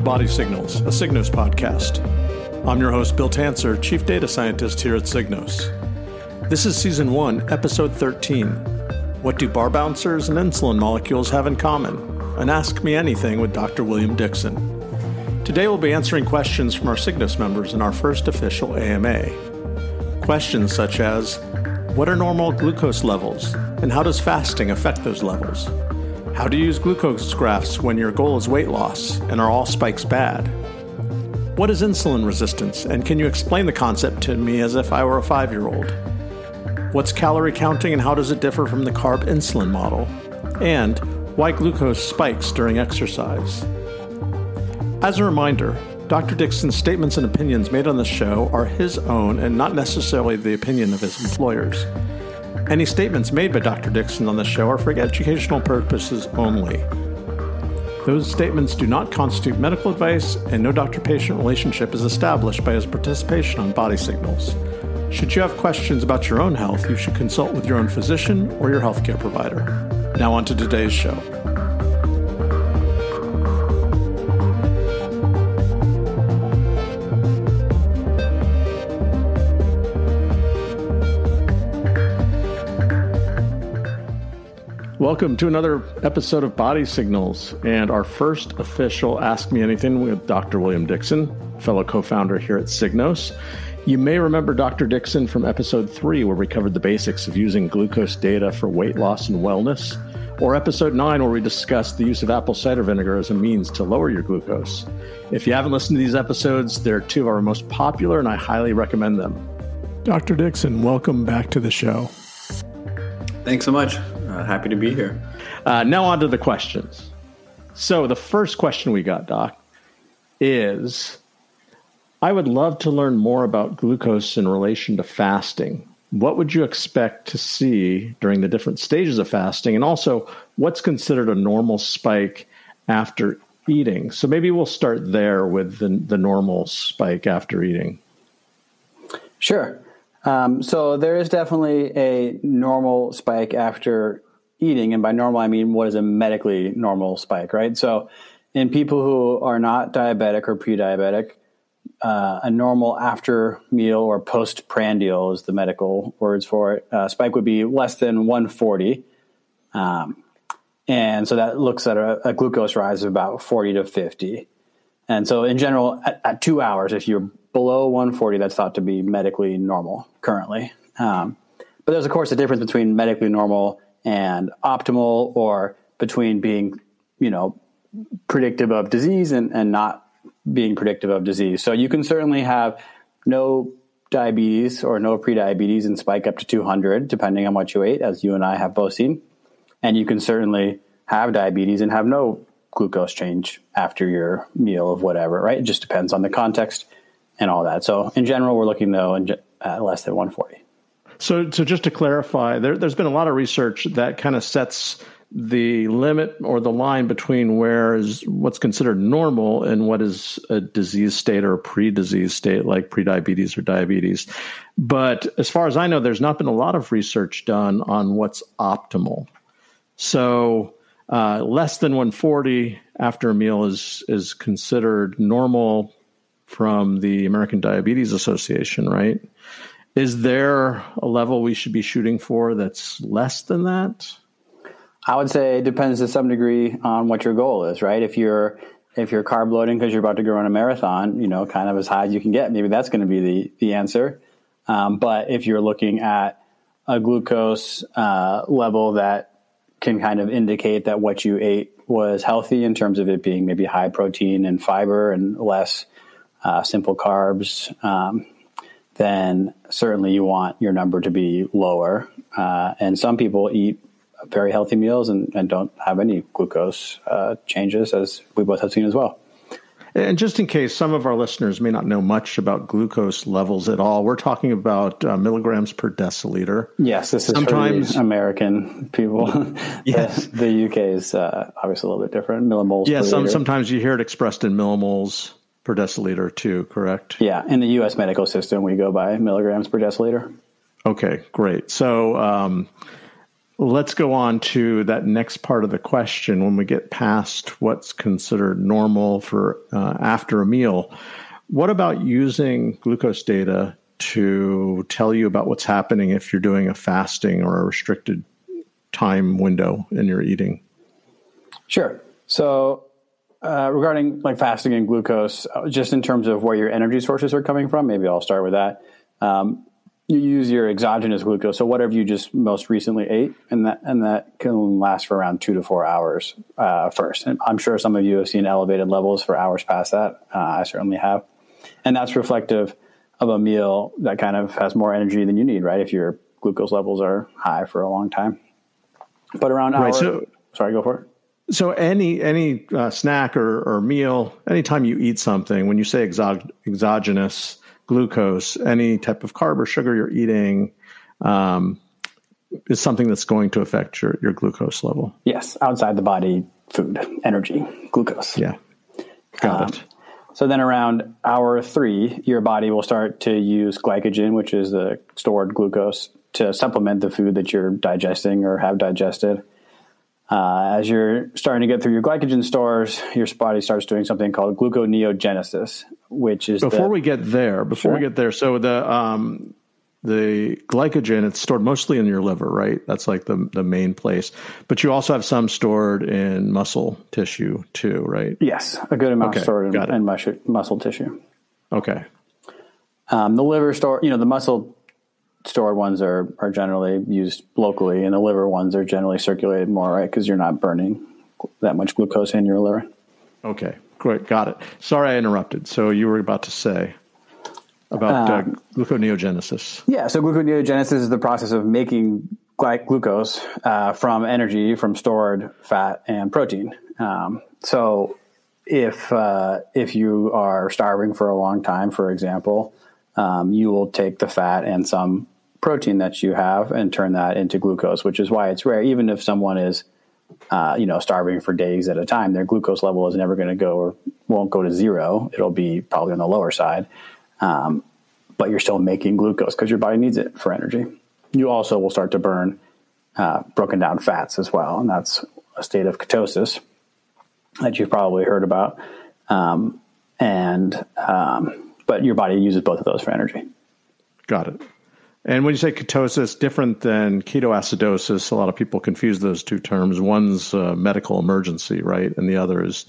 to Body Signals, a Signos podcast. I'm your host, Bill Tancer, Chief Data Scientist here at Signos. This is Season 1, Episode 13 What do bar bouncers and insulin molecules have in common? And Ask Me Anything with Dr. William Dixon. Today we'll be answering questions from our Signos members in our first official AMA. Questions such as What are normal glucose levels? And how does fasting affect those levels? How to use glucose graphs when your goal is weight loss, and are all spikes bad? What is insulin resistance, and can you explain the concept to me as if I were a five year old? What's calorie counting, and how does it differ from the carb insulin model? And why glucose spikes during exercise? As a reminder, Dr. Dixon's statements and opinions made on this show are his own and not necessarily the opinion of his employers. Any statements made by Dr. Dixon on the show are for educational purposes only. Those statements do not constitute medical advice, and no doctor patient relationship is established by his participation on body signals. Should you have questions about your own health, you should consult with your own physician or your healthcare provider. Now, on to today's show. Welcome to another episode of Body Signals and our first official Ask Me Anything with Dr. William Dixon, fellow co founder here at Signos. You may remember Dr. Dixon from episode three, where we covered the basics of using glucose data for weight loss and wellness, or episode nine, where we discussed the use of apple cider vinegar as a means to lower your glucose. If you haven't listened to these episodes, they're two of our most popular, and I highly recommend them. Dr. Dixon, welcome back to the show. Thanks so much. Uh, happy to be here. Uh, now, on to the questions. So, the first question we got, Doc, is I would love to learn more about glucose in relation to fasting. What would you expect to see during the different stages of fasting? And also, what's considered a normal spike after eating? So, maybe we'll start there with the, the normal spike after eating. Sure. Um, so there is definitely a normal spike after eating, and by normal I mean what is a medically normal spike, right? So in people who are not diabetic or pre-diabetic, uh, a normal after meal or post prandial is the medical words for it. Uh, spike would be less than 140. Um, and so that looks at a, a, glucose rise of about 40 to 50. And so, in general, at, at, two hours, if you're below 140, that's thought to be medically normal currently. Um, but there's, of course, a difference between medically normal and optimal, or between being, you know, predictive of disease and, and not being predictive of disease. So you can certainly have no diabetes or no prediabetes and spike up to 200, depending on what you ate, as you and I have both seen. And you can certainly have diabetes and have no glucose change after your meal of whatever, right? It just depends on the context and all that. So in general, we're looking though at less than 140. So, so just to clarify, there, has been a lot of research that kind of sets the limit or the line between where is what's considered normal and what is a disease state or a pre-disease state like prediabetes or diabetes. But as far as I know, there's not been a lot of research done on what's optimal. So uh, less than 140 after a meal is is considered normal from the American Diabetes Association, right? Is there a level we should be shooting for that's less than that? I would say it depends to some degree on what your goal is, right? If you're if you're carb loading because you're about to go run a marathon, you know, kind of as high as you can get, maybe that's going to be the the answer. Um, but if you're looking at a glucose uh, level that can kind of indicate that what you ate was healthy in terms of it being maybe high protein and fiber and less uh, simple carbs, um, then certainly you want your number to be lower. Uh, and some people eat very healthy meals and, and don't have any glucose uh, changes, as we both have seen as well. And just in case some of our listeners may not know much about glucose levels at all, we're talking about uh, milligrams per deciliter. Yes, this is sometimes American people. yes, the, the, UK is uh, obviously a little bit different. Millimoles. Yeah, some, sometimes you hear it expressed in millimoles per deciliter too. Correct. Yeah, in the U.S. medical system, we go by milligrams per deciliter. Okay, great. So. Um, let's go on to that next part of the question when we get past what's considered normal for uh, after a meal. What about using glucose data to tell you about what's happening if you're doing a fasting or a restricted time window in your eating? Sure. So, uh, regarding like fasting and glucose, uh, just in terms of where your energy sources are coming from, maybe I'll start with that. Um, you use your exogenous glucose, so whatever you just most recently ate, and that and that can last for around two to four hours uh, first. And I'm sure some of you have seen elevated levels for hours past that. Uh, I certainly have, and that's reflective of a meal that kind of has more energy than you need, right? If your glucose levels are high for a long time, but around right, hour. So, sorry, go for it. So any any uh, snack or, or meal, anytime you eat something, when you say exog- exogenous glucose, any type of carb or sugar you're eating, um, is something that's going to affect your, your glucose level. Yes, outside the body food, energy, glucose. Yeah. Got um, it. So then around hour three, your body will start to use glycogen, which is the stored glucose, to supplement the food that you're digesting or have digested. Uh, as you're starting to get through your glycogen stores, your body starts doing something called gluconeogenesis, which is before the, we get there. Before sure. we get there, so the um, the glycogen it's stored mostly in your liver, right? That's like the the main place. But you also have some stored in muscle tissue too, right? Yes, a good amount okay, stored in, in muscle, muscle tissue. Okay. Um, the liver store, you know, the muscle stored ones are, are generally used locally, and the liver ones are generally circulated more, right? Because you're not burning that much glucose in your liver. Okay, great, got it. Sorry, I interrupted. So you were about to say about uh, um, uh, gluconeogenesis. Yeah, so gluconeogenesis is the process of making glucose uh, from energy from stored fat and protein. Um, so if uh, if you are starving for a long time, for example, um, you will take the fat and some protein that you have and turn that into glucose, which is why it's rare. Even if someone is, uh, you know, starving for days at a time, their glucose level is never going to go or won't go to zero. It'll be probably on the lower side, um, but you're still making glucose because your body needs it for energy. You also will start to burn uh, broken down fats as well, and that's a state of ketosis that you've probably heard about. Um, and um, but your body uses both of those for energy. Got it. And when you say ketosis, different than ketoacidosis, a lot of people confuse those two terms. One's a medical emergency, right? And the other is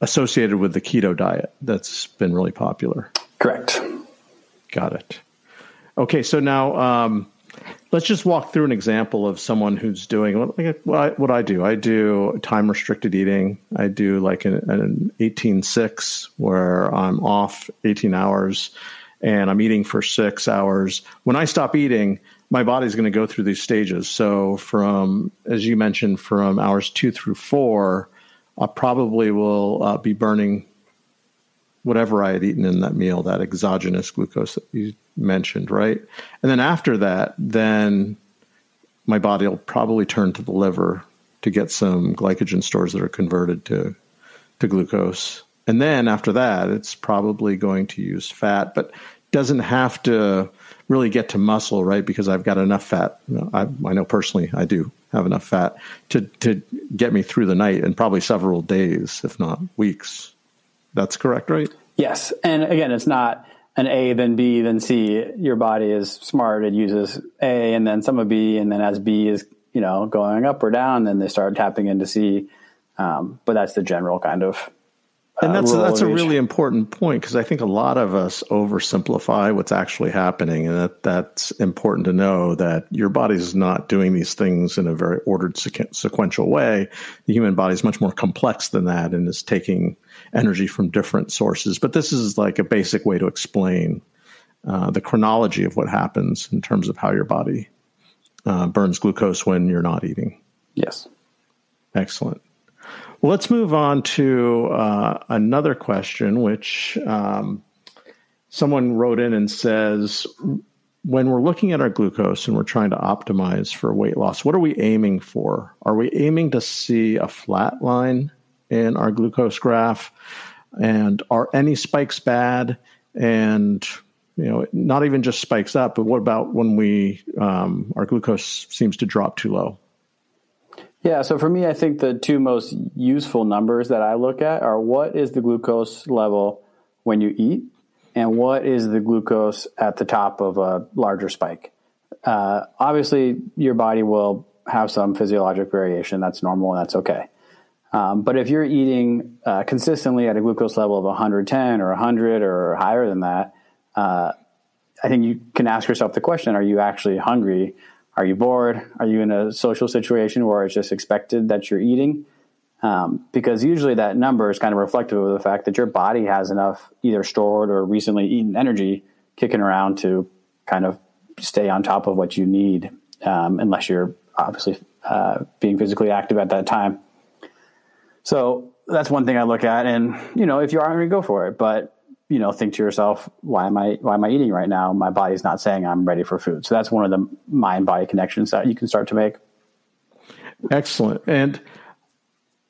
associated with the keto diet that's been really popular. Correct. Got it. Okay, so now um, let's just walk through an example of someone who's doing what, what I do. I do time restricted eating. I do like an, 18 6 where I'm off 18 hours and I'm eating for six hours. When I stop eating, my body's going to go through these stages. So, from, as you mentioned, from hours two through four, I probably will uh, be burning whatever I had eaten in that meal, that exogenous glucose that you mentioned, right? And then after that, then my body will probably turn to the liver to get some glycogen stores that are converted to to glucose. And then after that, it's probably going to use fat, but doesn't have to really get to muscle, right? Because I've got enough fat. I, I know personally I do have enough fat to, to get me through the night and probably several days, if not weeks. That's correct, right? Yes. And again, it's not an A, then B, then C. Your body is smart. It uses A and then some of B. And then as B is, you know, going up or down, then they start tapping into C. Um, but that's the general kind of and that's uh, that's a really important point because I think a lot of us oversimplify what's actually happening, and that that's important to know that your body is not doing these things in a very ordered sequential way. The human body is much more complex than that, and is taking energy from different sources. But this is like a basic way to explain uh, the chronology of what happens in terms of how your body uh, burns glucose when you're not eating. Yes. Excellent. Let's move on to uh, another question, which um, someone wrote in and says, when we're looking at our glucose and we're trying to optimize for weight loss, what are we aiming for? Are we aiming to see a flat line in our glucose graph? And are any spikes bad? And you know, not even just spikes up, but what about when we um, our glucose seems to drop too low? Yeah, so for me, I think the two most useful numbers that I look at are what is the glucose level when you eat, and what is the glucose at the top of a larger spike. Uh, obviously, your body will have some physiologic variation. That's normal and that's okay. Um, but if you're eating uh, consistently at a glucose level of 110 or 100 or higher than that, uh, I think you can ask yourself the question: Are you actually hungry? Are you bored? Are you in a social situation where it's just expected that you're eating? Um, because usually that number is kind of reflective of the fact that your body has enough either stored or recently eaten energy kicking around to kind of stay on top of what you need, um, unless you're obviously uh, being physically active at that time. So that's one thing I look at, and you know, if you are hungry, go for it. But you know, think to yourself, why am I why am I eating right now? My body's not saying I'm ready for food. So that's one of the mind body connections that you can start to make. Excellent. And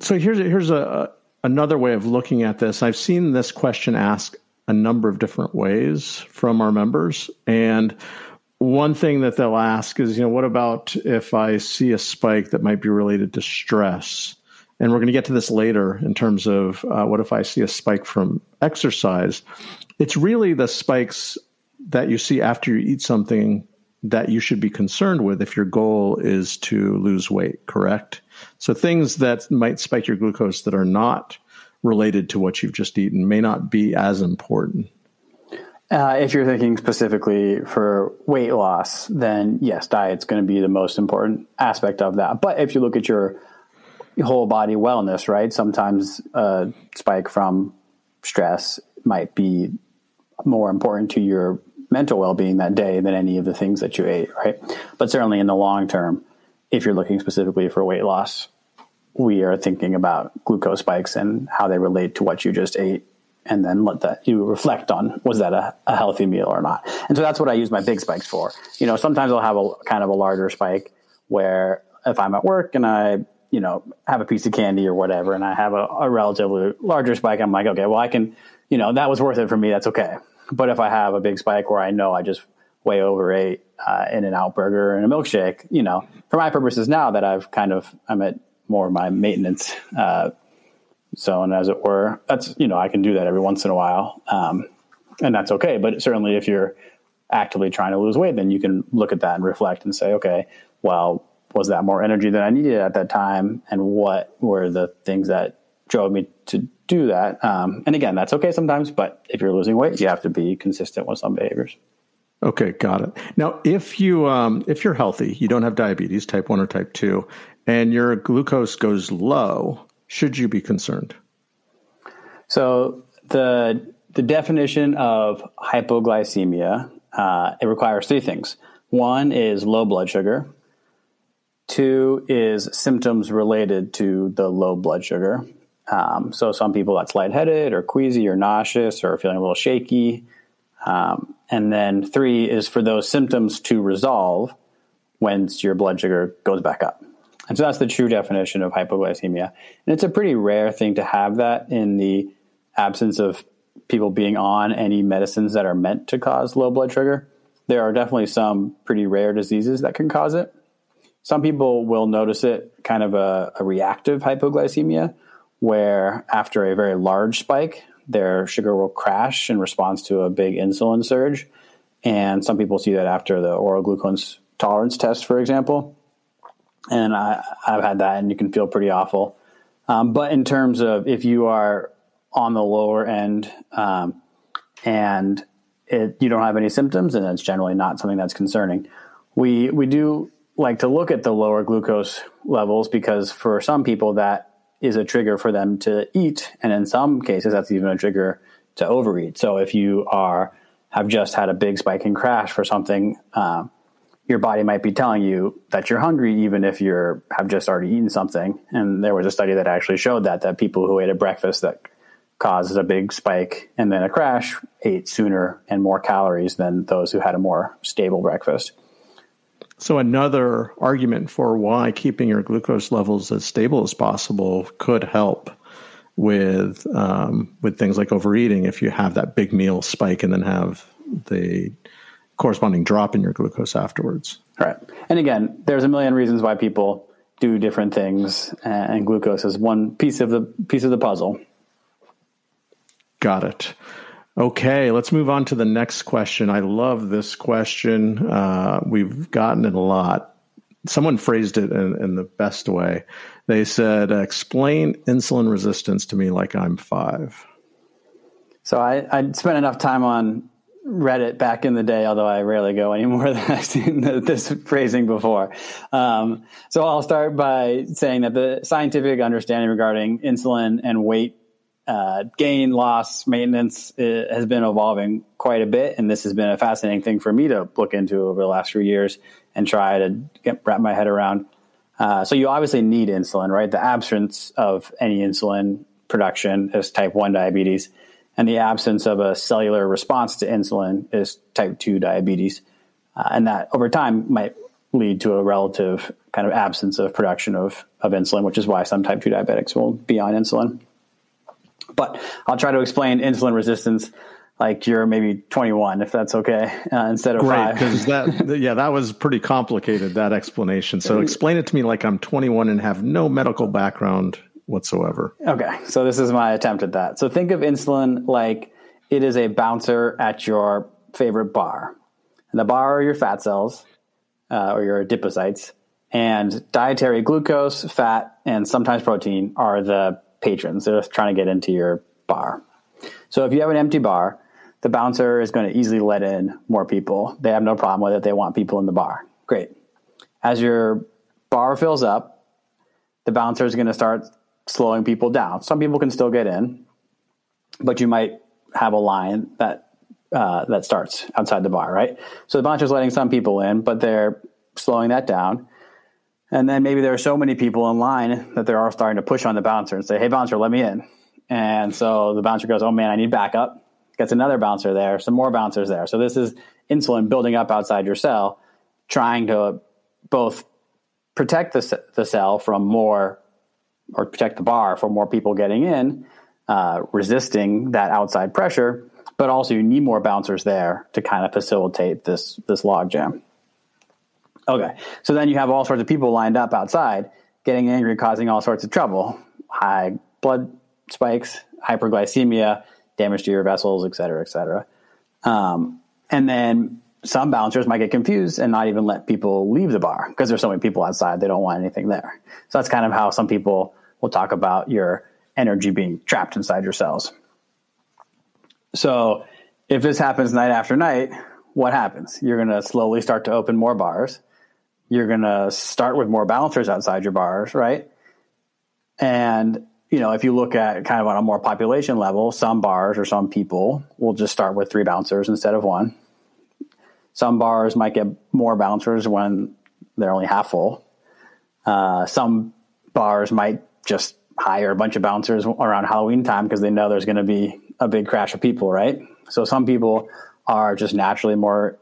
so here's here's a, another way of looking at this. I've seen this question asked a number of different ways from our members, and one thing that they'll ask is, you know, what about if I see a spike that might be related to stress? And we're going to get to this later in terms of uh, what if I see a spike from exercise. It's really the spikes that you see after you eat something that you should be concerned with if your goal is to lose weight, correct? So things that might spike your glucose that are not related to what you've just eaten may not be as important. Uh, if you're thinking specifically for weight loss, then yes, diet's going to be the most important aspect of that. But if you look at your whole body wellness, right? Sometimes a spike from stress might be more important to your mental well-being that day than any of the things that you ate, right? But certainly in the long term, if you're looking specifically for weight loss, we are thinking about glucose spikes and how they relate to what you just ate and then let that you reflect on was that a, a, healthy meal or not and so that's what i use my big spikes for you know sometimes i'll have a kind of a larger spike where if i'm at work and i you know, have a piece of candy or whatever, and I have a, a, relatively larger spike, I'm like, okay, well, I can, you know, that was worth it for me. That's okay. But if I have a big spike where I know I just way overate uh, In-N-Out burger and a milkshake, you know, for my purposes now that I've kind of, I'm at more of my maintenance uh, zone, as it were, that's, you know, I can do that every once in a while. Um, and that's okay. But certainly if you're actively trying to lose weight, then you can look at that and reflect and say, okay, well, was that more energy than I needed at that time, and what were the things that drove me to do that? Um, and again, that's okay sometimes, but if you're losing weight, you have to be consistent with some behaviors. Okay, got it. Now, if you um, if you're healthy, you don't have diabetes, type one or type two, and your glucose goes low, should you be concerned? So the the definition of hypoglycemia uh, it requires three things. One is low blood sugar, Two is symptoms related to the low blood sugar. Um, so some people that's lightheaded or queasy or nauseous or feeling a little shaky. Um, and then three is for those symptoms to resolve once your blood sugar goes back up. And so that's the true definition of hypoglycemia. And it's a pretty rare thing to have that in the absence of people being on any medicines that are meant to cause low blood sugar. There are definitely some pretty rare diseases that can cause it. Some people will notice it kind of a, a reactive hypoglycemia, where after a very large spike, their sugar will crash in response to a big insulin surge. And some people see that after the oral glucose tolerance test, for example. And I, have had that, and you can feel pretty awful. Um, but in terms of if you are on the lower end um, and it, you don't have any symptoms, and it's generally not something that's concerning, we we do like to look at the lower glucose levels because for some people that is a trigger for them to eat, and in some cases that's even a trigger to overeat. So if you are have just had a big spike and crash for something, um, your body might be telling you that you're hungry even if you're have just already eaten something. And there was a study that actually showed that that people who ate a breakfast that causes a big spike and then a crash ate sooner and more calories than those who had a more stable breakfast. So, another argument for why keeping your glucose levels as stable as possible could help with um, with things like overeating if you have that big meal spike and then have the corresponding drop in your glucose afterwards. Right. And again, there's a million reasons why people do different things, and glucose is one piece of the piece of the puzzle. Got it. Okay, let's move on to the next question. I love this question. Uh, we've gotten it a lot. Someone phrased it in, in the best way. They said, "Explain insulin resistance to me like I'm five. So I, I spent enough time on Reddit back in the day, although I rarely go anymore than I've seen this phrasing before. Um, so I'll start by saying that the scientific understanding regarding insulin and weight uh, gain, loss, maintenance uh, has been evolving quite a bit, and this has been a fascinating thing for me to look into over the last few years and try to get, wrap my head around. Uh, so you obviously need insulin, right? The absence of any insulin production is type one diabetes and the absence of a cellular response to insulin is type 2 diabetes. Uh, and that over time might lead to a relative kind of absence of production of, of insulin, which is why some type 2 diabetics will be on insulin. But I'll try to explain insulin resistance like you're maybe 21, if that's okay, uh, instead of Great, five. because that, yeah, that was pretty complicated, that explanation. So explain it to me like I'm 21 and have no medical background whatsoever. Okay, so this is my attempt at that. So think of insulin like it is a bouncer at your favorite bar. And the bar are your fat cells uh, or your adipocytes, and dietary glucose, fat, and sometimes protein are the patrons. They're trying to get into your bar. So if you have an empty bar, the bouncer is going to easily let in more people. They have no problem with it. They want people in the bar. Great. As your bar fills up, the bouncer is going to start slowing people down. Some people can still get in, but you might have a line that uh, that starts outside the bar, right? So the bouncer is letting some people in, but they're slowing that down. And then maybe there are so many people in line that they're all starting to push on the bouncer and say, "Hey, bouncer, let me in." And so the bouncer goes, "Oh man, I need backup." Gets another bouncer there, some more bouncers there. So this is insulin building up outside your cell, trying to both protect the, the cell from more or protect the bar for more people getting in, uh, resisting that outside pressure. But also, you need more bouncers there to kind of facilitate this this logjam. Okay, so then you have all sorts of people lined up outside, getting angry, causing all sorts of trouble, high blood spikes, hyperglycemia, damage to your vessels, et cetera, et cetera. Um, and then some bouncers might get confused and not even let people leave the bar because there's so many people outside they don't want anything there. So that's kind of how some people will talk about your energy being trapped inside your cells. So if this happens night after night, what happens? You're going to slowly start to open more bars. You're going to start with more bouncers outside your bars, right? And you know, if you look at kind of on a more population level, some bars or some people will just start with three bouncers instead of one some bars might get more bouncers when they're only half full. Uh, some bars might just hire a bunch of bouncers around Halloween time because they know there's going to be a big crash of people, right? So some people are just naturally more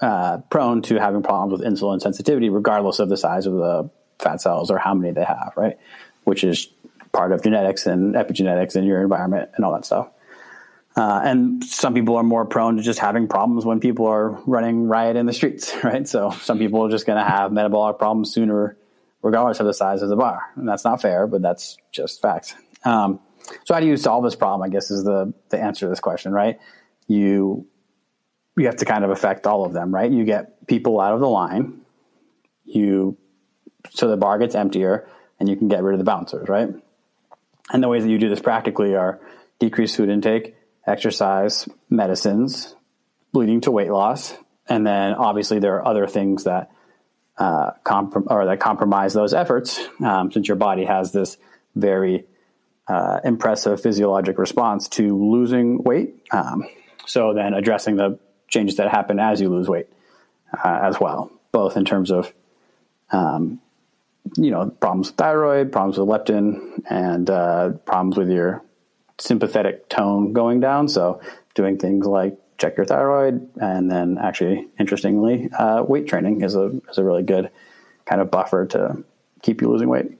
uh, prone to having problems with insulin sensitivity, regardless of the size of the fat cells or how many they have, right? Which is part of genetics and epigenetics and your environment and all that stuff. Uh, and some people are more prone to just having problems when people are running riot in the streets, right? So some people are just going to have metabolic problems sooner, regardless of the size of the bar. And that's not fair, but that's just facts. Um, so how do you solve this problem? I guess is the the answer to this question, right? You you have to kind of affect all of them, right? You get people out of the line, you so the bar gets emptier, and you can get rid of the bouncers, right? And the ways that you do this practically are decrease food intake, exercise, medicines, leading to weight loss, and then obviously there are other things that uh, or that compromise those efforts, um, since your body has this very uh, impressive physiologic response to losing weight. Um, so then addressing the changes that happen as you lose weight uh, as well, both in terms of um, you know problems with thyroid, problems with leptin, and uh, problems with your sympathetic tone going down. So doing things like check your thyroid, and then actually, interestingly, uh, weight training is a is a really good kind of buffer to keep you losing weight.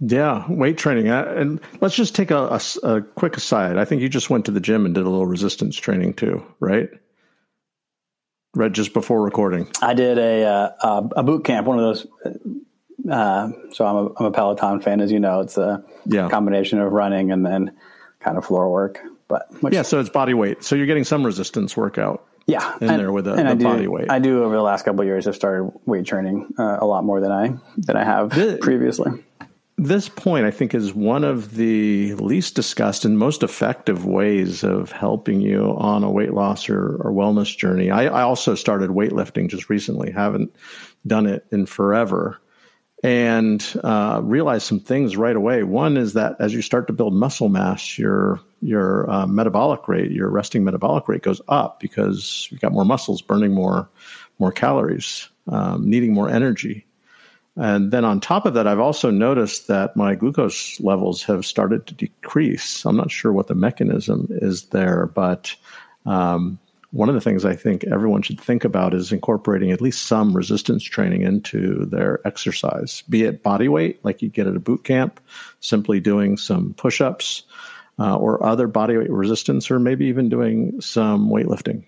Yeah, weight training. Uh, and let's just take a, a, a, quick aside. I think you just went to the gym and did a little resistance training too, right? Right, just before recording. I did a uh, a boot camp, one of those Uh, so I'm a, I'm a Peloton fan, as you know. It's a yeah. combination of running and then kind of floor work. But which, yeah, so it's body weight. So you're getting some resistance workout. Yeah, in and, there with a, the do, body weight. I do over the last couple of years. I've started weight training uh, a lot more than I than I have the, previously this point, I think, is one of the least discussed and most effective ways of helping you on a weight loss or, or wellness journey. I, I, also started weightlifting just recently, haven't done it in forever, and uh, realized some things right away. One is that as you start to build muscle mass, your your uh, metabolic rate, your resting metabolic rate, goes up because you've got more muscles burning more more calories, um, needing more energy. And then on top of that, I've also noticed that my glucose levels have started to decrease. I'm not sure what the mechanism is there, but um, one of the things I think everyone should think about is incorporating at least some resistance training into their exercise, be it body weight, like you get at a boot camp, simply doing some push ups, uh, or other body weight resistance, or maybe even doing some weightlifting.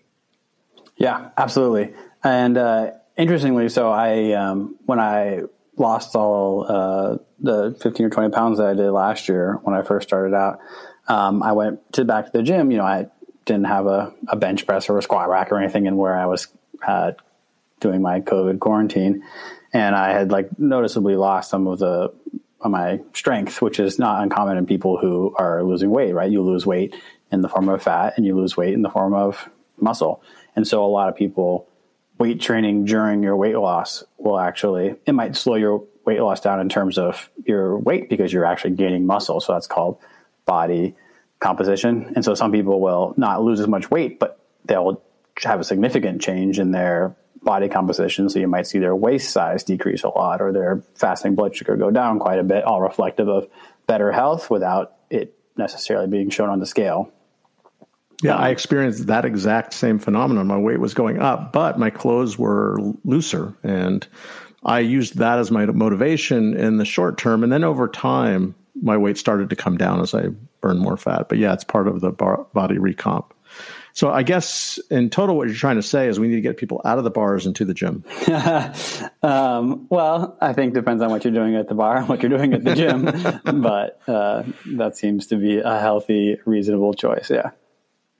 Yeah, absolutely. And uh, interestingly, so I, um, when I lost all uh, the 15 or 20 pounds that I did last year when I first started out. Um, I went to back to the gym. You know, I didn't have a, a bench press or a squat rack or anything in where I was uh, doing my COVID quarantine. And I had like noticeably lost some of the of my strength, which is not uncommon in people who are losing weight, right? You lose weight in the form of fat and you lose weight in the form of muscle. And so a lot of people weight training during your weight loss will actually it might slow your weight loss down in terms of your weight because you're actually gaining muscle. So that's called body composition. And so some people will not lose as much weight but they'll have a significant change in their body composition. So you might see their waist size decrease a lot or their fasting blood sugar go down quite a bit all reflective of better health without it necessarily being shown on the scale yeah, I experienced that exact same phenomenon. My weight was going up, but my clothes were looser. And I used that as my motivation in the short term. And then over time, my weight started to come down as I burned more fat. But yeah, it's part of the body recomp. So I guess in total, what you're trying to say is we need to get people out of the bars and to the gym. um, well, I think depends on what you're doing at the bar and what you're doing at the gym, but uh, that seems to be a healthy, reasonable choice. Yeah.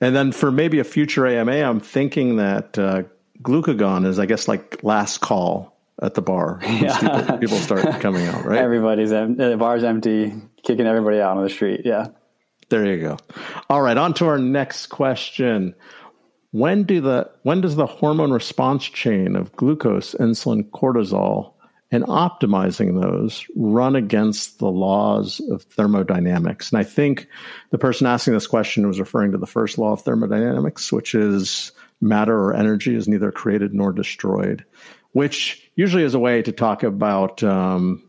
And then for maybe a future AMA, I'm thinking that uh, glucagon is, I guess, like last call at the bar. Yeah. People, people, start coming out, right? Everybody's em- the bar's empty, kicking everybody out on the street. Yeah. There you go. All right, on to our next question. When do the when does the hormone response chain of glucose, insulin, cortisol and optimizing those run against the laws of thermodynamics. And I think the person asking this question was referring to the first law of thermodynamics, which is matter or energy is neither created nor destroyed, which usually is a way to talk about um,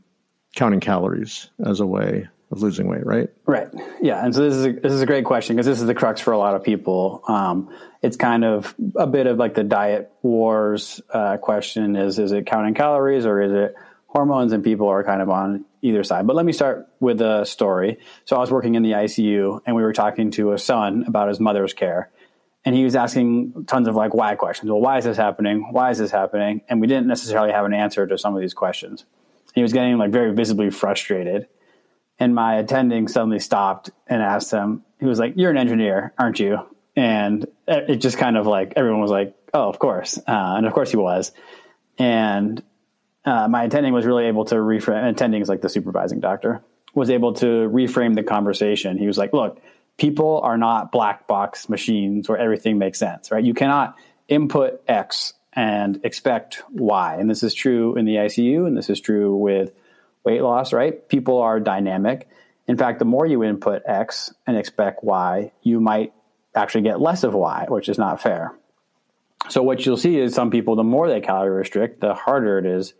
counting calories as a way of losing weight, right? Right. Yeah. And so this is a, this is a great question because this is the crux for a lot of people. Um, it's kind of a bit of like the diet wars uh, question: is is it counting calories or is it hormones? And people are kind of on either side. But let me start with a story. So I was working in the ICU, and we were talking to a son about his mother's care. And he was asking tons of like why questions. Well, why is this happening? Why is this happening? And we didn't necessarily have an answer to some of these questions. He was getting like very visibly frustrated and my attending suddenly stopped and asked him he was like you're an engineer aren't you? And it just kind of like everyone was like oh of course. Uh, and of course he was. And uh, my attending was really able to reframe attending is like the supervising doctor was able to reframe the conversation. He was like look people are not black box machines where everything makes sense right? You cannot input x and expect y. And this is true in the icu and this is true with weight loss, right? People are dynamic. In fact, the more you input X and expect Y, you might actually get less of Y, which is not fair. So what you'll see is some people, the more they calorie restrict, the harder it is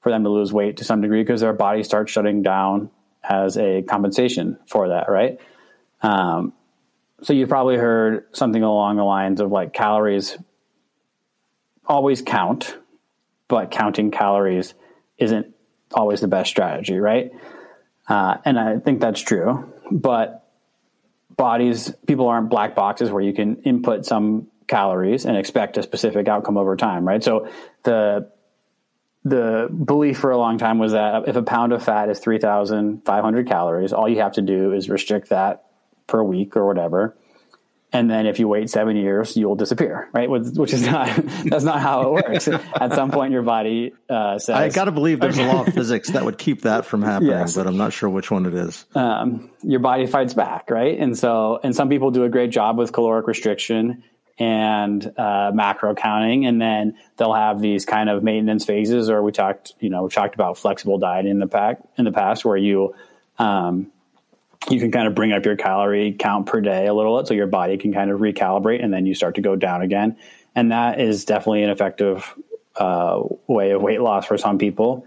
for them to lose weight to some degree because their body starts shutting down as a compensation for that, right? Um, so you've probably heard something along the lines of like calories always count, but counting calories isn't always the best strategy, right? Uh, and I think that's true. But bodies, people aren't black boxes where you can input some calories and expect a specific outcome over time, right? So the the belief for a long time was that if a pound of fat is 3,500 calories, all you have to do is restrict that per week or whatever. And then if you wait seven years, you will disappear, right? Which is not, that's not how it works. At some point, your body uh, says. I got to believe there's a law of physics that would keep that from happening, yes. but I'm not sure which one it is. Um, your body fights back, right? And so, and some people do a great job with caloric restriction and uh, macro counting, and then they'll have these kind of maintenance phases. Or we talked, you know, we talked about flexible dieting in the pack in the past, where you um, you can kind of bring up your calorie count per day a little, bit so your body can kind of recalibrate, and then you start to go down again. And that is definitely an effective uh, way of weight loss for some people.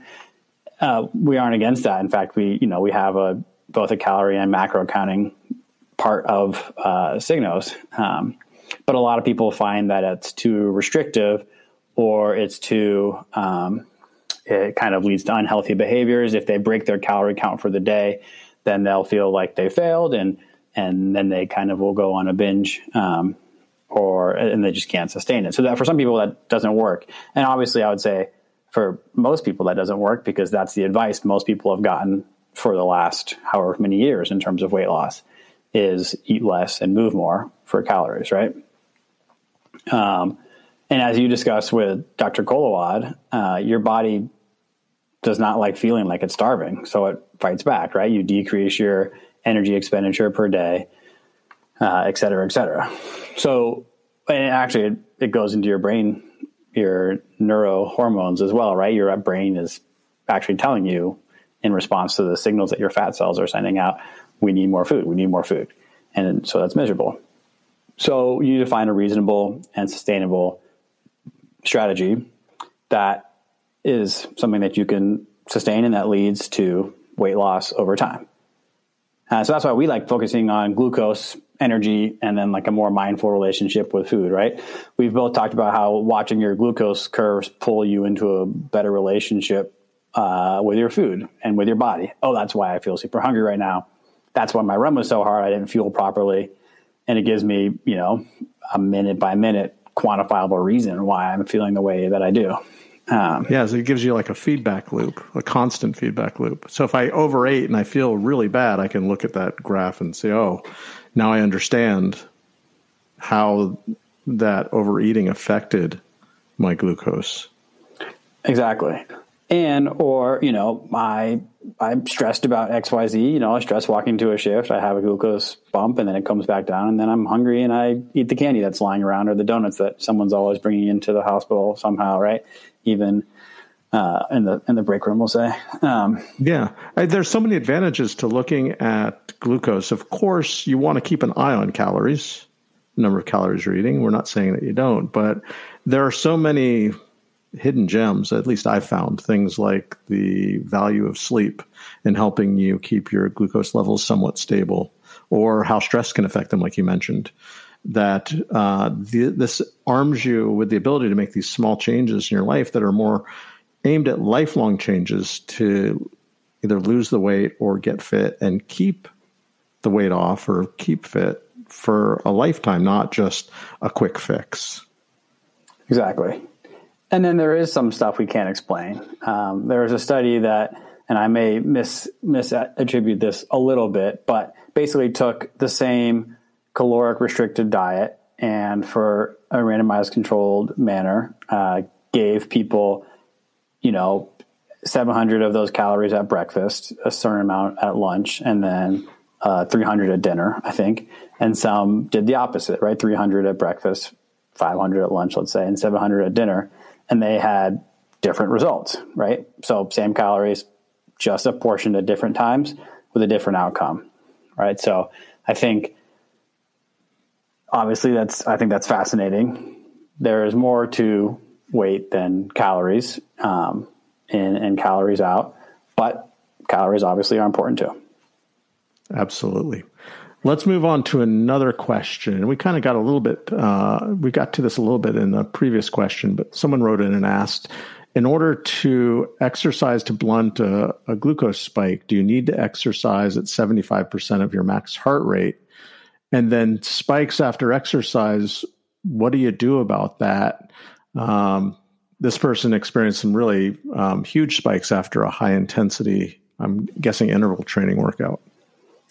Uh, we aren't against that. In fact, we you know we have a both a calorie and macro counting part of uh, Signos. Um, but a lot of people find that it's too restrictive or it's too um, it kind of leads to unhealthy behaviors if they break their calorie count for the day then they'll feel like they failed and and then they kind of will go on a binge um, or and they just can't sustain it so that for some people that doesn't work and obviously i would say for most people that doesn't work because that's the advice most people have gotten for the last however many years in terms of weight loss is eat less and move more for calories right um, and as you discussed with Dr. Kolawad, uh, your body does not like feeling like it's starving, so it fights back, right? You decrease your energy expenditure per day, uh, et cetera, et cetera. So, and actually, it, it goes into your brain, your neurohormones as well, right? Your brain is actually telling you in response to the signals that your fat cells are sending out, we need more food, we need more food. And so that's miserable. So you need to find a reasonable and sustainable strategy that is something that you can sustain and that leads to weight loss over time. Uh, so that's why we like focusing on glucose, energy, and then like a more mindful relationship with food, right? We've both talked about how watching your glucose curves pull you into a better relationship uh, with your food and with your body. Oh, that's why I feel super hungry right now. That's why my run was so hard. I didn't fuel properly and it gives me you know a minute by minute quantifiable reason why I'm feeling the way that I do. Um, yeah, so it gives you like a feedback loop, a constant feedback loop. So if I overate and I feel really bad, I can look at that graph and say, oh, now I understand how that overeating affected my glucose. Exactly and or you know I I'm stressed about X Y Z. You know, I stress walking to a shift. I have a glucose bump, and then it comes back down, and then I'm hungry, and I eat the candy that's lying around or the donuts that someone's always bringing into the hospital somehow, right? Even uh, in the in the break room, we'll say. Um, yeah, there's so many advantages to looking at glucose. Of course, you want to keep an eye on calories, number of calories you're eating. We're not saying that you don't, but there are so many hidden gems, at least I've found things like the value of sleep in helping you keep your glucose levels somewhat stable, or how stress can affect them, like you mentioned. That uh, the, this arms you with the ability to make these small changes in your life that are more aimed at lifelong changes to either lose the weight or get fit and keep the weight off or keep fit for a lifetime, not just a quick fix. Exactly. And then there is some stuff we can't explain. Um, there was a study that, and I may mis misattribute this a little bit, but basically took the same caloric restricted diet and for a randomized controlled manner uh, gave people, you know, 700 of those calories at breakfast, a certain amount at lunch, and then uh, 300 at dinner, I think. And some did the opposite, right? 300 at breakfast, 500 at lunch, let's say, and 700 at dinner and they had different results, right? So same calories, just apportioned at different times with a different outcome, right? So I think obviously that's I think that's fascinating. There is more to weight than calories um, in and calories out, but calories obviously are important too. Absolutely. Let's move on to another question. We kind of got a little bit, uh, we got to this a little bit in the previous question, but someone wrote in and asked, in order to exercise to blunt a, a glucose spike, do you need to exercise at 75% of your max heart rate? And then spikes after exercise, what do you do about that? Um, this person experienced some really um, huge spikes after a high intensity, I'm guessing interval training workout.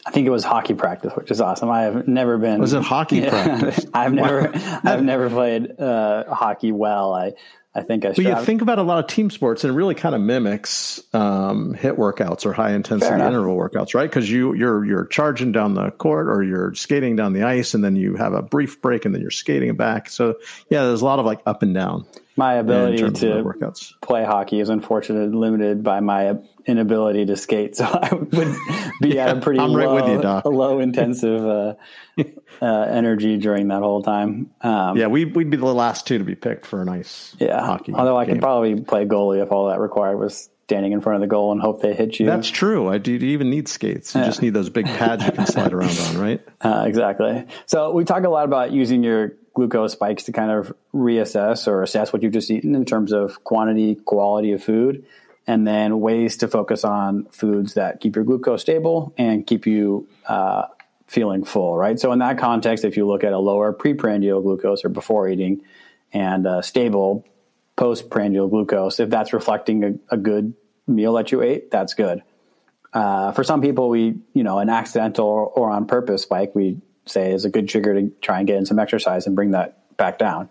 I think it was hockey practice, which is awesome. I have never been. Was it hockey yeah, practice? I've never, I've never played uh, hockey well. I, I think I. But you think about a lot of team sports, and it really kind of mimics um, HIIT workouts or high intensity interval workouts, right? Because you you're you're charging down the court or you're skating down the ice, and then you have a brief break, and then you're skating back. So yeah, there's a lot of like up and down. My ability to workouts. play hockey is unfortunately limited by my inability to skate, so I would be yeah, at a pretty I'm low, right with you, Doc. low intensive uh, uh, energy during that whole time. Um, yeah, we, would be the last two to be picked for a nice yeah. hockey. Although I could probably play goalie if all that required was standing in front of the goal and hope they hit you. That's true. I do even need skates. You yeah. just need those big pads you can slide around on, right? Uh, exactly. So we talk a lot about using your glucose spikes to kind of reassess or assess what you've just eaten in terms of quantity, quality of food, and then ways to focus on foods that keep your glucose stable and keep you uh, feeling full, right? So in that context, if you look at a lower preprandial glucose or before eating and a stable postprandial glucose, if that's reflecting a, a good meal that you ate, that's good. Uh, for some people, we, you know, an accidental or, or on purpose spike, we say is a good trigger to try and get in some exercise and bring that back down.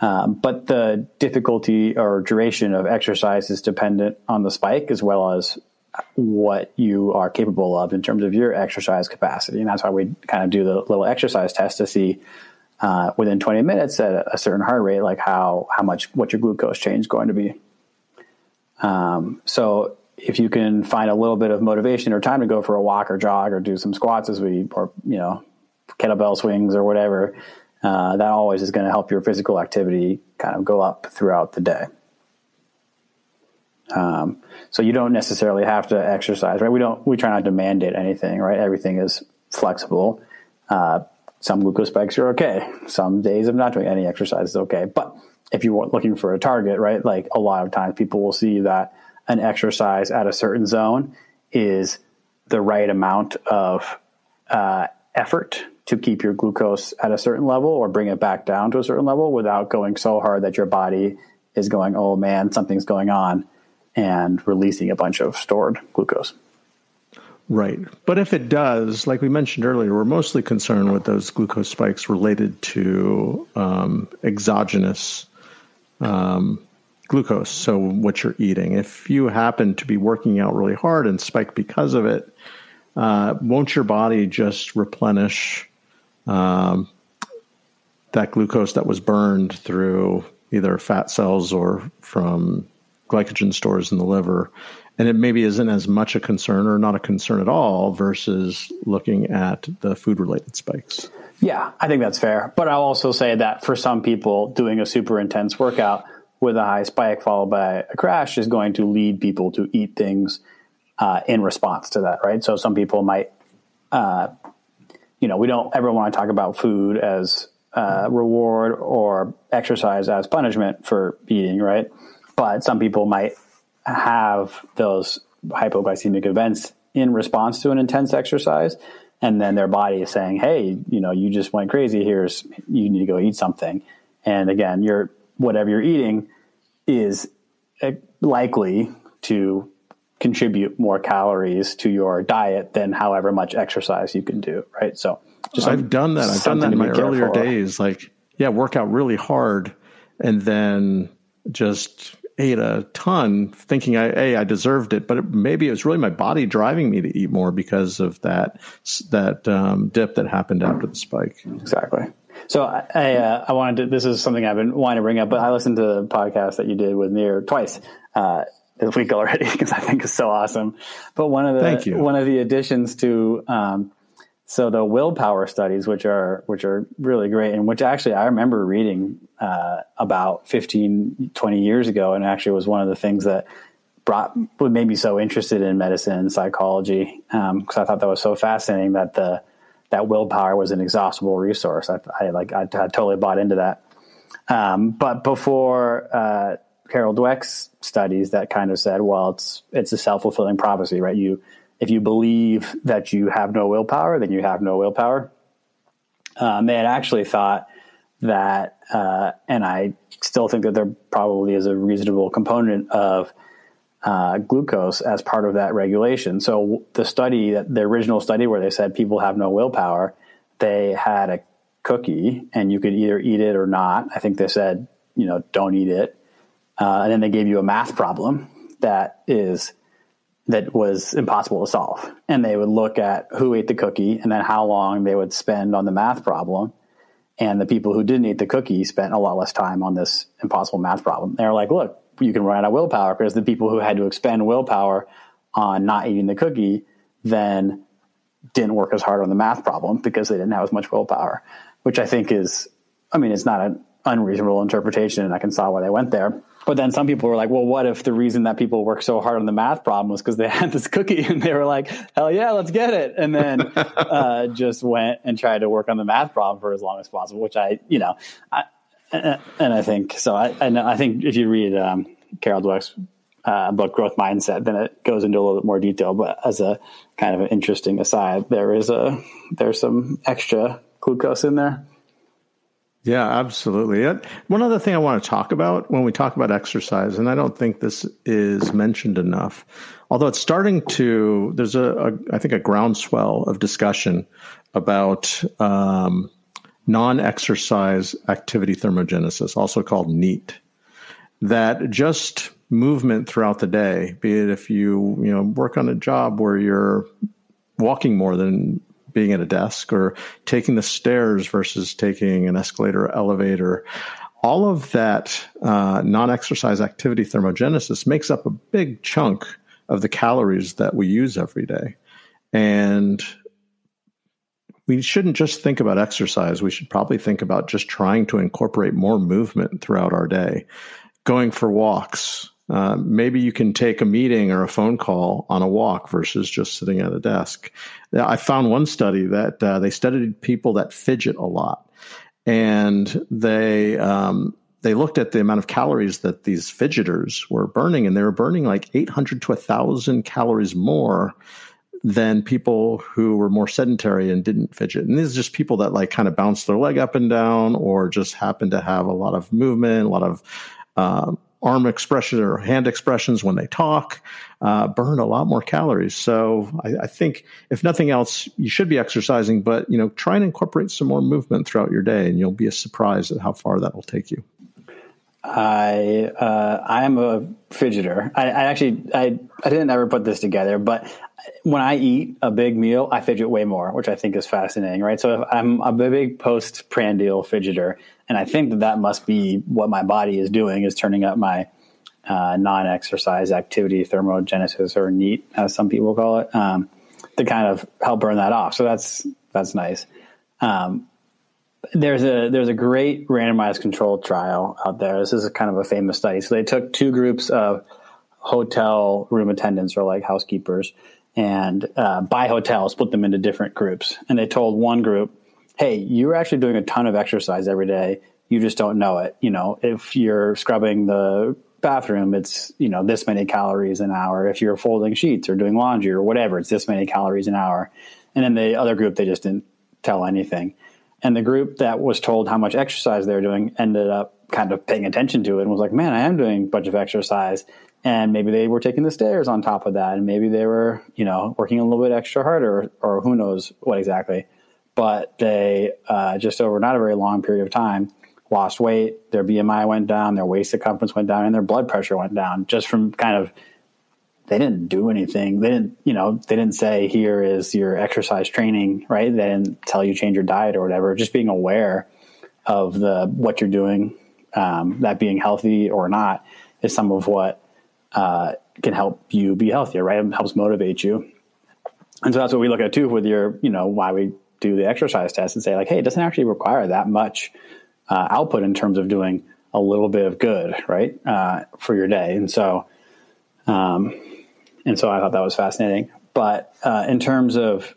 Um, but the difficulty or duration of exercise is dependent on the spike as well as what you are capable of in terms of your exercise capacity. And that's why we kind of do the little exercise test to see uh, within 20 minutes at a certain heart rate, like how, how much, what your glucose change is going to be. Um, so if you can find a little bit of motivation or time to go for a walk or jog or do some squats as we, or, you know, kettlebell swings or whatever, uh, that always is going to help your physical activity kind of go up throughout the day. Um, so you don't necessarily have to exercise, right? We don't. We try not to mandate anything, right? Everything is flexible. Uh, some glucose spikes are okay. Some days of not doing any exercise is okay. But if you're looking for a target, right? Like a lot of times, people will see that an exercise at a certain zone is the right amount of uh, effort to keep your glucose at a certain level or bring it back down to a certain level without going so hard that your body is going, oh man, something's going on, and releasing a bunch of stored glucose. Right. But if it does, like we mentioned earlier, we're mostly concerned with those glucose spikes related to um, exogenous um, glucose, so what you're eating. If you happen to be working out really hard and spike because of it, uh, won't your body just replenish um, that glucose that was burned through either fat cells or from glycogen stores in the liver. And it maybe isn't as much a concern or not a concern at all versus looking at the food related spikes. Yeah, I think that's fair. But I'll also say that for some people, doing a super intense workout with a high spike followed by a crash is going to lead people to eat things uh, in response to that, right? So some people might uh, you know, we don't ever want to talk about food as uh, reward or exercise as punishment for eating, right? But some people might have those hypoglycemic events in response to an intense exercise. And then their body is saying, hey, you know, you just went crazy. Here's, you need to go eat something. And again, you're, whatever you're eating is uh, likely to contribute more calories to your diet than however much exercise you can do, right? So just I've done that. I've done that in my earlier days. Like, yeah, work out really hard and then just ate a ton thinking I, hey, I deserved it, but it, maybe it was really my body driving me to eat more because of that, that um, dip that happened after the spike. Exactly. So I, I, uh, I, wanted to, this is something I've been wanting to bring up, but I listened to the podcast that you did with Nir twice. Uh, this week already because I think it's so awesome. But one of the one of the additions to um, so the willpower studies, which are which are really great, and which actually I remember reading uh, about 15, 20 years ago, and actually was one of the things that brought what made me so interested in medicine and psychology because um, I thought that was so fascinating that the that willpower was an exhaustible resource. I, I like I, I, totally bought into that. Um, but before uh, Carol Dweck's studies that kind of said, well, it's it's a self fulfilling prophecy, right? You if you believe that you have no willpower, then you have no willpower. Um, they had actually thought that, uh, and I still think that there probably is a reasonable component of uh, glucose as part of that regulation. So the study, the original study where they said people have no willpower, they had a cookie and you could either eat it or not. I think they said, you know, don't eat it. Uh, and then they gave you a math problem that is that was impossible to solve. And they would look at who ate the cookie and then how long they would spend on the math problem. And the people who didn't eat the cookie spent a lot less time on this impossible math problem. They were like, look, you can run out of willpower because the people who had to expend willpower on not eating the cookie then didn't work as hard on the math problem because they didn't have as much willpower, which I think is, I mean, it's not an unreasonable interpretation and I can saw why they went there. But then some people were like, well, what if the reason that people work so hard on the math problem was because they had this cookie and they were like, hell yeah, let's get it. And then uh, just went and tried to work on the math problem for as long as possible, which I, you know, I, and I think so. I, I think if you read um, Carol Dweck's uh, book Growth Mindset, then it goes into a little bit more detail. But as a kind of an interesting aside, there is a there's some extra glucose in there. Yeah, absolutely. One other thing I want to talk about when we talk about exercise, and I don't think this is mentioned enough, although it's starting to, there's a, a I think, a groundswell of discussion about um, non exercise activity thermogenesis, also called NEAT, that just movement throughout the day, be it if you, you know, work on a job where you're walking more than being at a desk or taking the stairs versus taking an escalator or elevator. All of that uh, non exercise activity thermogenesis makes up a big chunk of the calories that we use every day. And we shouldn't just think about exercise. We should probably think about just trying to incorporate more movement throughout our day, going for walks, uh, maybe you can take a meeting or a phone call on a walk versus just sitting at a desk. I found one study that uh, they studied people that fidget a lot, and they um, they looked at the amount of calories that these fidgeters were burning, and they were burning like 800 to 1,000 calories more than people who were more sedentary and didn't fidget. And these are just people that like kind of bounce their leg up and down, or just happen to have a lot of movement, a lot of uh, arm expression or hand expressions when they talk uh, burn a lot more calories. So I, I, think if nothing else, you should be exercising, but you know, try and incorporate some more movement throughout your day, and you'll be surprised at how far that will take you. I uh, I am a fidgeter. I, I, actually I I didn't ever put this together, but when I eat a big meal, I fidget way more, which I think is fascinating, right? So I'm a big post prandial fidgeter, and I think that that must be what my body is doing is turning up my uh, non-exercise activity thermogenesis or NEAT, as some people call it, um, to kind of help burn that off. So that's that's nice. Um, there's a there's a great randomized controlled trial out there. This is kind of a famous study. So they took two groups of hotel room attendants or like housekeepers, and uh, by hotel split them into different groups. And they told one group, "Hey, you're actually doing a ton of exercise every day. You just don't know it. You know, if you're scrubbing the bathroom, it's you know this many calories an hour. If you're folding sheets or doing laundry or whatever, it's this many calories an hour." And then the other group, they just didn't tell anything. And the group that was told how much exercise they were doing ended up kind of paying attention to it and was like, man, I am doing a bunch of exercise. And maybe they were taking the stairs on top of that. And maybe they were, you know, working a little bit extra harder or, who knows what exactly. But they uh, just over not a very long period of time lost weight. Their BMI went down, their waist circumference went down, and their blood pressure went down just from kind of they didn't do anything. They didn't, you know, they didn't say here is your exercise training, right? They didn't tell you change your diet or whatever. Just being aware of the what you're doing, um, that being healthy or not, is some of what uh, can help you be healthier, right? It helps motivate you. And so that's what we look at too with your, you know, why we do the exercise test and say like, hey, it doesn't actually require that much uh, output in terms of doing a little bit of good, right, uh, for your day. And so, um, and so I thought that was fascinating. But uh, in terms of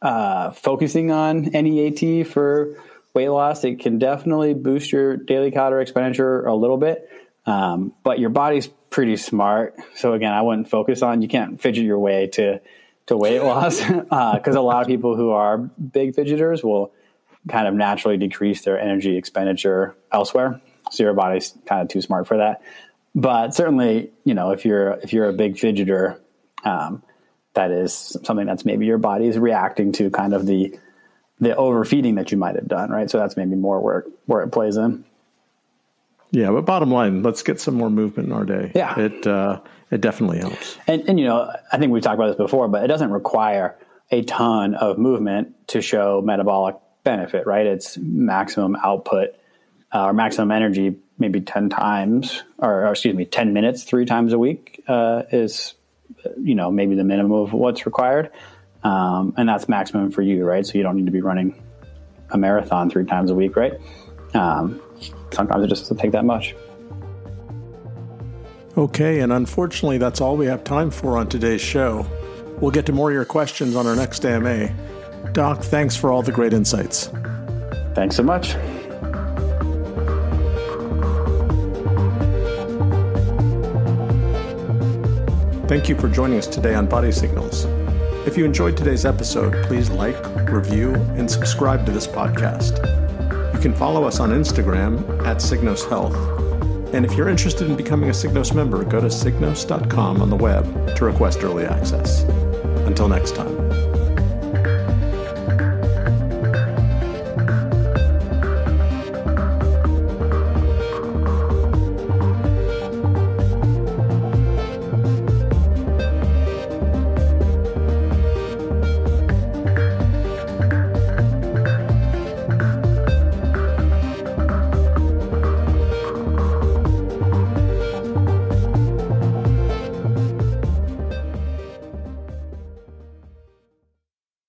uh, focusing on NEAT for weight loss, it can definitely boost your daily calorie expenditure a little bit. Um, but your body's pretty smart. So again, I wouldn't focus on. You can't fidget your way to to weight loss because uh, a lot of people who are big fidgeters will kind of naturally decrease their energy expenditure elsewhere. So your body's kind of too smart for that. But certainly, you know, if you're if you're a big fidgeter, um, that is something that's maybe your body is reacting to kind of the the overfeeding that you might have done, right? So that's maybe more where where it plays in. Yeah, but bottom line, let's get some more movement in our day. Yeah, it uh, it definitely helps. And and you know, I think we've talked about this before, but it doesn't require a ton of movement to show metabolic benefit, right? It's maximum output uh, or maximum energy, maybe ten times, or, or, excuse me, ten minutes, three times a week uh, is, you know, maybe the minimum of what's required, um, and that's maximum for you, right? So you don't need to be running a marathon three times a week, right? Um, sometimes it just doesn't take that much. Okay, and unfortunately, that's all we have time for on today's show. We'll get to more of your questions on our next AMA. Doc, thanks for all the great insights. Thanks so much. Thank you for joining us today on Body Signals. If you enjoyed today's episode, please like, review, and subscribe to this podcast. You can follow us on Instagram at Signos Health. And if you're interested in becoming a Signos member, go to signos.com on the web to request early access. Until next time.